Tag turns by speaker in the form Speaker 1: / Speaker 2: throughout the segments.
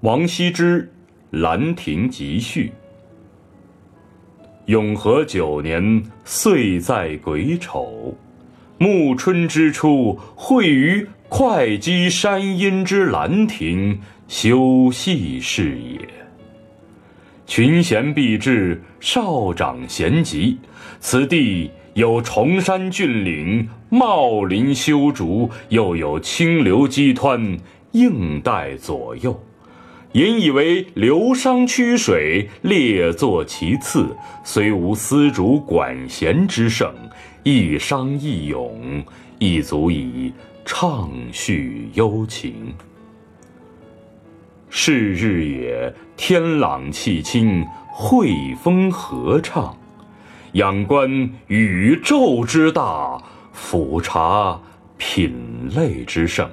Speaker 1: 王羲之《兰亭集序》：永和九年，岁在癸丑，暮春之初，会于会稽山阴之兰亭，修禊事也。群贤毕至，少长咸集。此地有崇山峻岭，茂林修竹，又有清流激湍，映带左右。引以为流觞曲水，列坐其次，虽无丝竹管弦之盛，一觞一咏，亦足以畅叙幽情。是日也，天朗气清，惠风和畅，仰观宇宙之大，俯察品类之盛。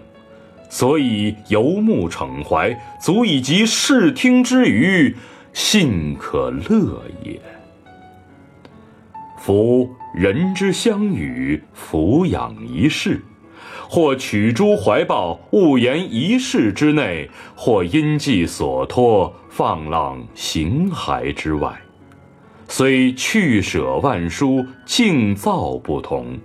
Speaker 1: 所以游目骋怀，足以及视听之娱，信可乐也。夫人之相与，俯仰一世，或取诸怀抱，悟言一世之内；或因寄所托，放浪形骸之外。虽去舍万殊，境造不同。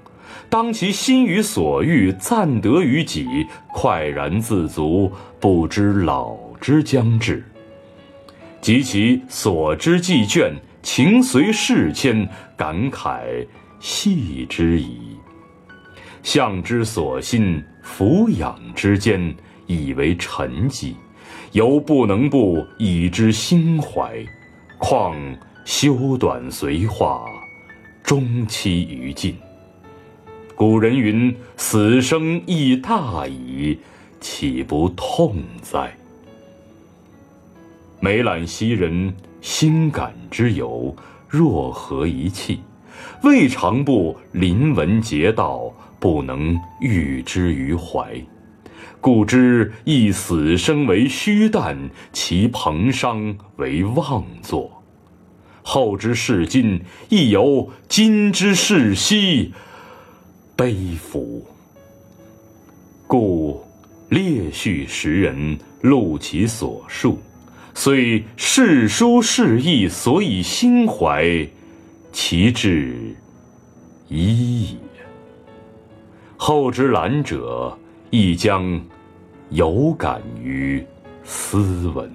Speaker 1: 当其心于所欲，暂得于己，快然自足，不知老之将至；及其所之既倦，情随事迁，感慨系之矣。向之所欣，俯仰之间，以为沉寂，犹不能不以之心怀。况修短随化，终期于尽。古人云：“死生亦大矣，岂不痛哉？”每览昔人心感之由，若何一气？未尝不临文嗟悼，不能喻之于怀。故知一死生为虚诞，其彭殇为妄作。后之视今，亦犹今之视昔。悲夫！故列叙时人，录其所述，虽世书事意，所以心怀，其志一也。后之览者，亦将有感于斯文。